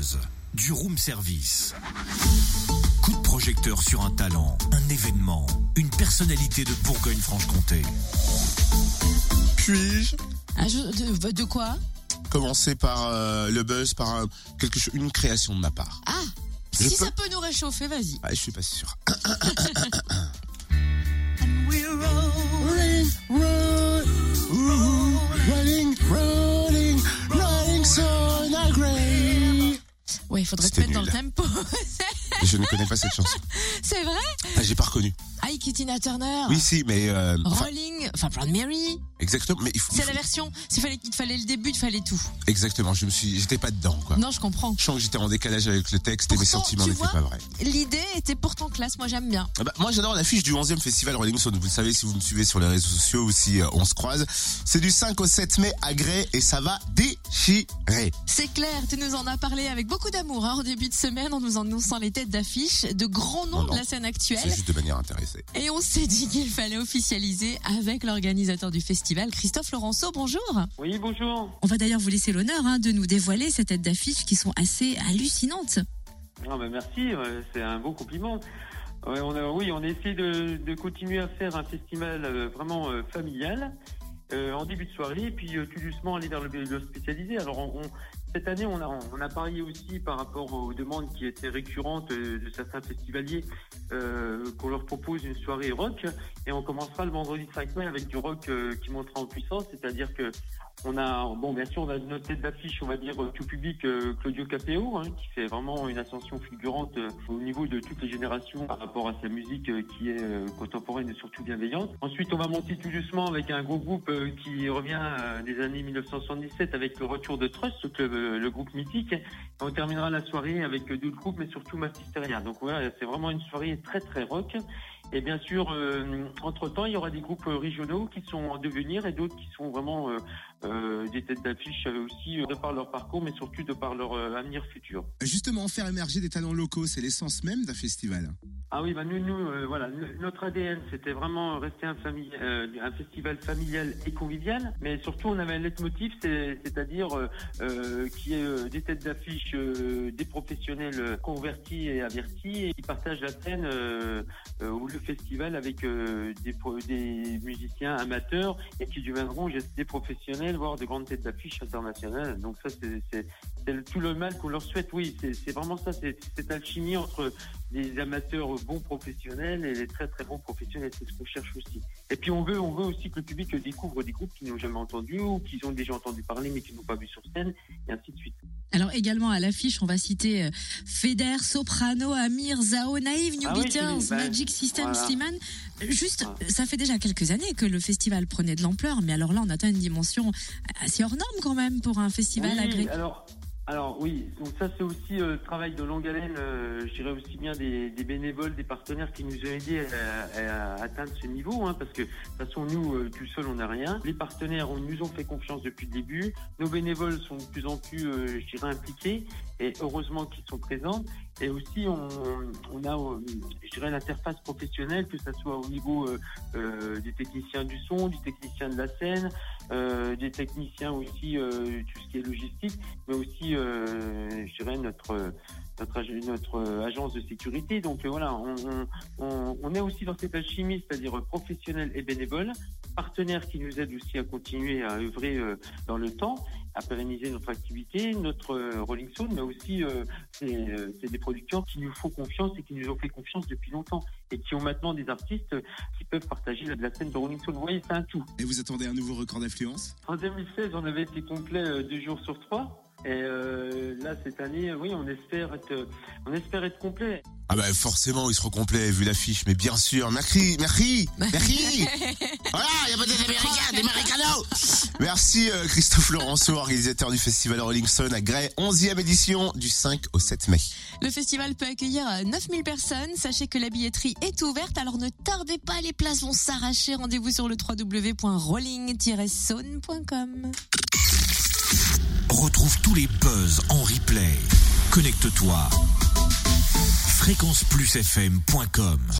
buzz, du room service. Coup de projecteur sur un talent, un événement, une personnalité de Bourgogne-Franche-Comté. Puis-je Ah, de, de quoi? commencer par euh, le buzz, par un- quelque chose, une création de ma part Ah Je Si peux- ça peut nous réchauffer, vas-y. ah, Je suis pas sûr. faudrait te mettre dans le tempo. Je ne connais pas cette chanson. C'est vrai Ah, j'ai pas reconnu. Ike Tina Turner. Oui, si, mais euh, Rolling, enfin Proud Mary. Exactement. Mais il faut, il C'est faut- la version. S'il fallait, il te fallait le début, il fallait tout. exactement. Je me suis, j'étais pas dedans, quoi. Non, je comprends. Je sens que j'étais en décalage avec le texte et mes sentiments n'étaient pas vrais. L'idée était pourtant classe, moi j'aime bien. Ah bah, moi, j'adore l'affiche du 11e festival Rolling Stone. Vous le savez si vous me suivez sur les réseaux sociaux ou si euh, on se croise. C'est du 5 au 7 mai à Grès et ça va déchirer. C'est clair, tu nous en as parlé avec beaucoup d'amour hein, en début de semaine en nous annonçant les têtes d'affiche de grands noms de la scène C'est actuelle. juste de manière intéressée. Et on s'est dit qu'il fallait officialiser avec l'organisateur du festival, Christophe Laurenceau. Bonjour. Oui, bonjour. On va d'ailleurs vous laisser l'honneur hein, de nous dévoiler ces têtes d'affiche qui sont assez hallucinantes. Ah, bah, merci, euh, c'est un beau compliment. Ouais, on a, oui, on essaie de, de continuer à faire un festival euh, vraiment euh, familial euh, en début de soirée, puis euh, tout doucement aller vers le, le spécialisé. Alors, on, on- cette année, on a, parié aussi par rapport aux demandes qui étaient récurrentes euh, de certains festivaliers euh, qu'on leur propose une soirée rock, et on commencera le vendredi 5 mai avec du rock euh, qui montera en puissance, c'est-à-dire que on a, bon, bien sûr, on a notre tête d'affiche, on va dire, tout public, Claudio Capéo, hein, qui fait vraiment une ascension fulgurante euh, au niveau de toutes les générations par rapport à sa musique qui est contemporaine et surtout bienveillante. Ensuite, on va monter tout doucement avec un gros groupe qui revient des années 1977 avec le retour de Trust, le, club, le groupe mythique. On terminera la soirée avec d'autres groupes, mais surtout Mastisteria. Donc voilà, c'est vraiment une soirée très très rock. Et bien sûr, euh, entre-temps, il y aura des groupes régionaux qui sont en devenir et d'autres qui sont vraiment euh, euh, des têtes d'affiche aussi de par leur parcours, mais surtout de par leur avenir futur. Justement, faire émerger des talents locaux, c'est l'essence même d'un festival. Ah oui, bah nous, nous euh, voilà, notre ADN, c'était vraiment rester euh, un festival familial et convivial, mais surtout on avait un leitmotiv, c'est- c'est-à-dire euh, euh, qui est euh, des têtes d'affiche, des professionnels convertis et avertis, et qui partagent la scène ou le festival avec des, des musiciens amateurs et qui deviendront des professionnels, voire de grandes têtes d'affiche internationales. Donc ça, c'est c'est- tout le mal qu'on leur souhaite. Oui, c'est vraiment ça, c'est cette alchimie entre des amateurs bons professionnels et des très très bons professionnels. C'est ce qu'on cherche aussi. Et puis on veut, on veut aussi que le public découvre des groupes qu'ils n'ont jamais entendus ou qu'ils ont déjà entendu parler mais qu'ils n'ont pas vu sur scène et ainsi de suite. Alors également à l'affiche, on va citer euh, Feder, Soprano, Amir, Zao, Naïve, New Ah Beaters, bah, Magic System, voilà. Slimane. Juste, ça fait déjà quelques années que le festival prenait de l'ampleur, mais alors là, on atteint une dimension assez hors norme quand même pour un festival Oui, agré. alors, alors oui, donc ça c'est aussi euh, le travail de longue haleine, euh, je dirais aussi bien des, des bénévoles, des partenaires qui nous ont aidés à, à atteindre ce niveau, hein, parce que de toute façon nous, euh, tout seul, on n'a rien. Les partenaires on, nous ont fait confiance depuis le début, nos bénévoles sont de plus en plus, je dirais, impliqués, et heureusement qu'ils sont présents. Et aussi, on, a, euh, je dirais, l'interface professionnelle, que ce soit au niveau euh, euh, des techniciens du son, du technicien de la scène, des techniciens aussi, euh, tout ce qui est logistique, mais aussi, je dirais, notre notre, notre agence de sécurité. Donc voilà, on, on, on- est aussi dans cette alchimie, c'est-à-dire euh, professionnel et bénévole, partenaires qui nous aident aussi à continuer à œuvrer euh, dans le temps, à pérenniser notre activité, notre euh, Rolling Stone, mais aussi euh, c'est des producteurs qui nous font confiance et qui nous ont fait confiance depuis longtemps et qui ont maintenant des artistes qui peuvent partager la, la scène de Rolling Stone. Vous voyez, c'est un tout. Et vous attendez un nouveau record d'affluence? En 2016, on avait été complet deux jours sur trois. Et euh, là, cette année, oui, on espère être, on espère être complet. Ah bah forcément, il sera complet vu l'affiche, mais bien sûr. Merci, merci, merci. voilà, il y a pas des Américains, des Américanos. Merci euh, Christophe Laurenceau, organisateur du festival Rolling Stone à Grès, 11e édition du 5 au 7 mai. Le festival peut accueillir euh, 9000 personnes. Sachez que la billetterie est ouverte, alors ne tardez pas, les places vont s'arracher. Rendez-vous sur le www.rolling-saune.com. Retrouve tous les buzz en replay. Connecte-toi. fréquenceplusfm.com